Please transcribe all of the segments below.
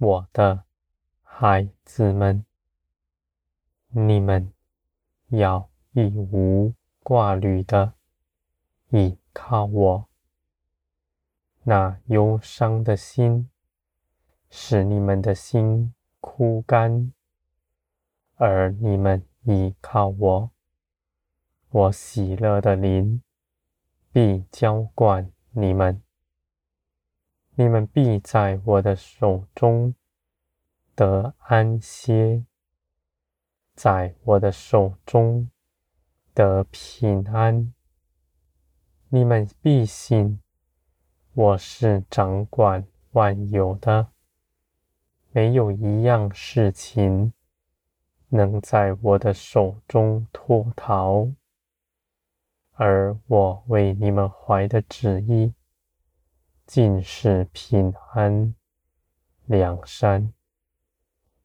我的孩子们，你们要一无挂虑的倚靠我。那忧伤的心，使你们的心枯干，而你们倚靠我，我喜乐的灵必浇灌你们。你们必在我的手中得安歇，在我的手中得平安。你们必信，我是掌管万有的，没有一样事情能在我的手中脱逃，而我为你们怀的旨意。尽是平安良善，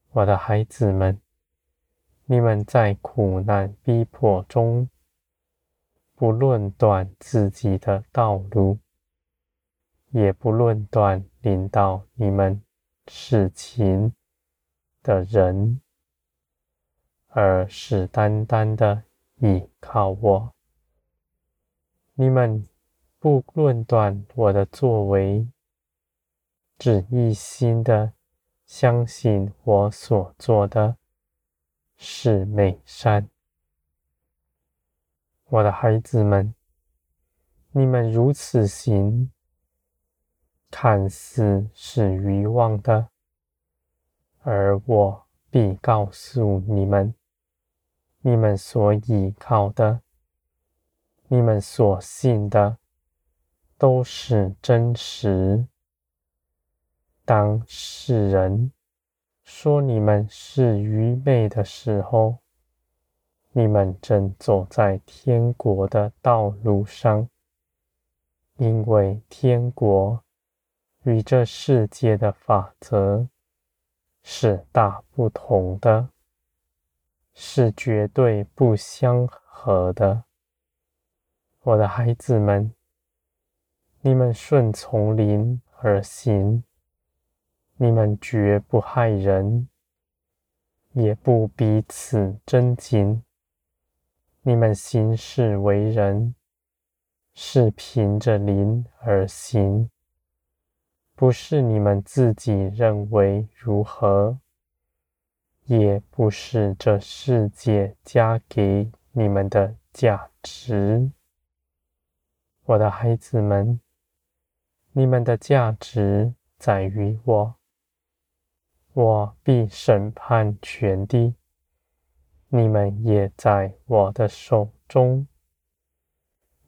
我的孩子们，你们在苦难逼迫中，不论断自己的道路，也不论断领到你们事情的人，而是单单的倚靠我，你们。不论断我的作为，只一心的相信我所做的是美善。我的孩子们，你们如此行，看似是愚妄的，而我必告诉你们，你们所倚靠的，你们所信的。都是真实。当世人说你们是愚昧的时候，你们正走在天国的道路上，因为天国与这世界的法则是大不同的，是绝对不相合的。我的孩子们。你们顺从灵而行，你们绝不害人，也不彼此争竞。你们行事为人，是凭着灵而行，不是你们自己认为如何，也不是这世界加给你们的价值。我的孩子们。你们的价值在于我，我必审判全地。你们也在我的手中。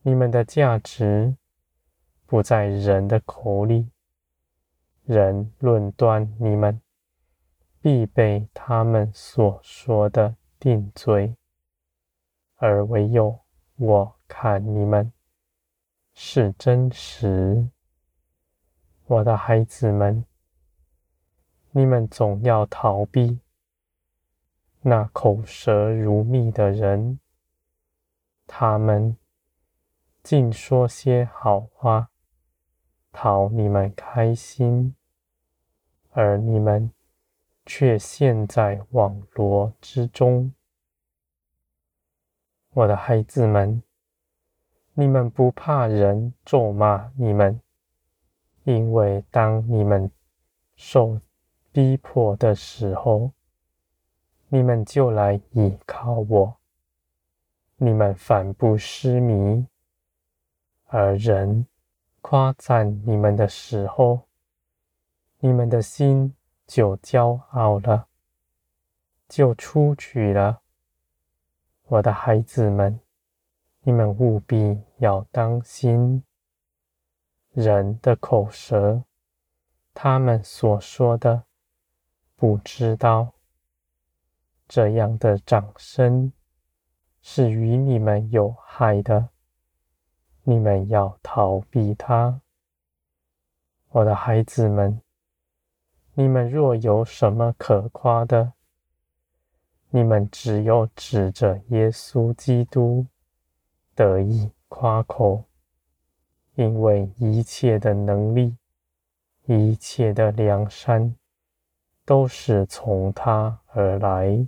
你们的价值不在人的口里，人论断你们，必被他们所说的定罪，而唯有我看你们是真实。我的孩子们，你们总要逃避那口舌如蜜的人，他们尽说些好话，讨你们开心，而你们却陷在网罗之中。我的孩子们，你们不怕人咒骂你们。因为当你们受逼迫的时候，你们就来倚靠我，你们反不失迷；而人夸赞你们的时候，你们的心就骄傲了，就出去了。我的孩子们，你们务必要当心。人的口舌，他们所说的，不知道这样的掌声是与你们有害的，你们要逃避它。我的孩子们，你们若有什么可夸的，你们只有指着耶稣基督得以夸口。因为一切的能力，一切的良善，都是从他而来。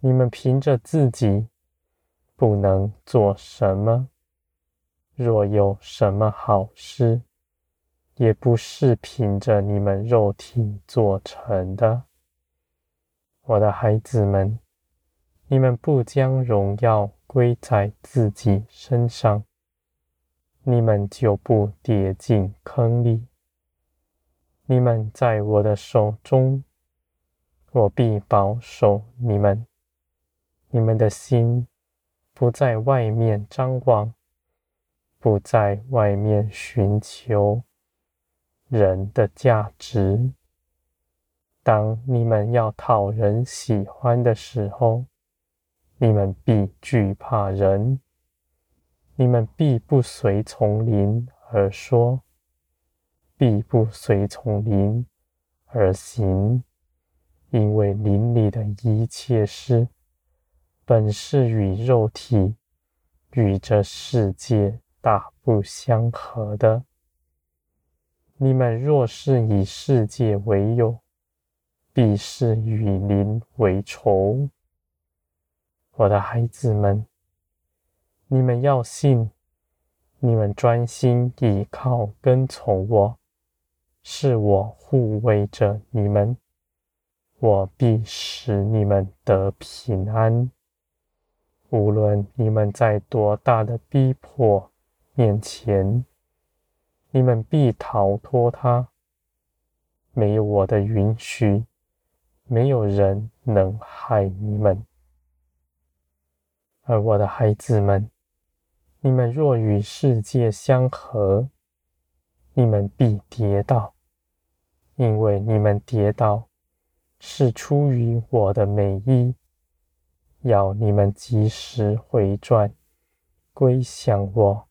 你们凭着自己不能做什么，若有什么好事，也不是凭着你们肉体做成的。我的孩子们，你们不将荣耀归在自己身上，你们就不跌进坑里。你们在我的手中，我必保守你们。你们的心不在外面张望，不在外面寻求人的价值。当你们要讨人喜欢的时候，你们必惧怕人，你们必不随从灵而说，必不随从灵而行，因为灵里的一切事，本是与肉体、与这世界大不相合的。你们若是以世界为友，必是与灵为仇。我的孩子们，你们要信，你们专心倚靠跟从我，是我护卫着你们，我必使你们得平安。无论你们在多大的逼迫面前，你们必逃脱它。没有我的允许，没有人能害你们。而我的孩子们，你们若与世界相合，你们必跌倒，因为你们跌倒是出于我的美意，要你们及时回转，归向我，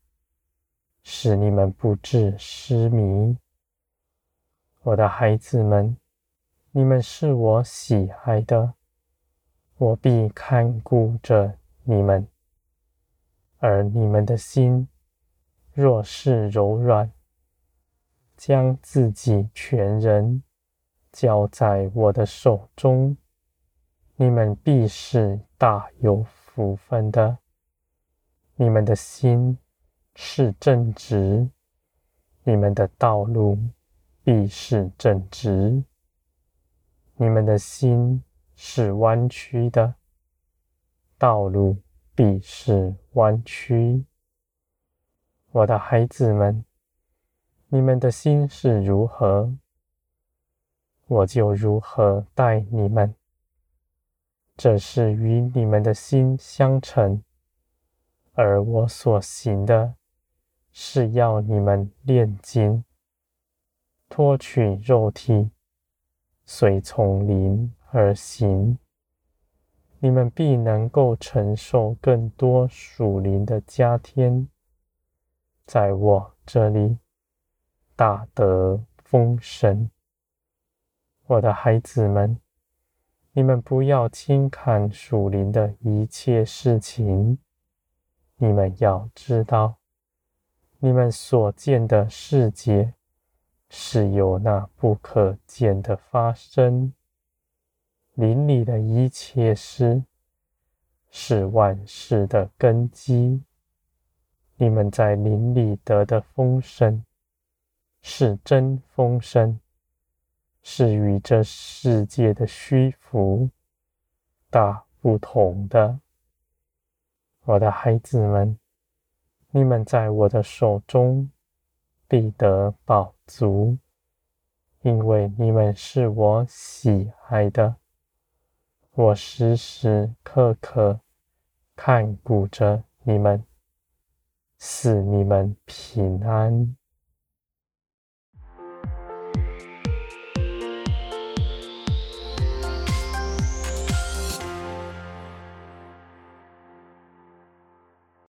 使你们不致失迷。我的孩子们，你们是我喜爱的，我必看顾着。你们，而你们的心若是柔软，将自己全人交在我的手中，你们必是大有福分的。你们的心是正直，你们的道路必是正直。你们的心是弯曲的。道路必是弯曲。我的孩子们，你们的心是如何，我就如何待你们。这是与你们的心相称，而我所行的，是要你们炼金，脱去肉体，随从灵而行。你们必能够承受更多属灵的加添，在我这里大得丰盛。我的孩子们，你们不要轻看属灵的一切事情。你们要知道，你们所见的世界是由那不可见的发生。林里的一切事，是万事的根基。你们在林里得的丰盛，是真丰盛，是与这世界的虚浮大不同的。我的孩子们，你们在我的手中必得饱足，因为你们是我喜爱的。我时时刻刻看顾着你们，使你们平安。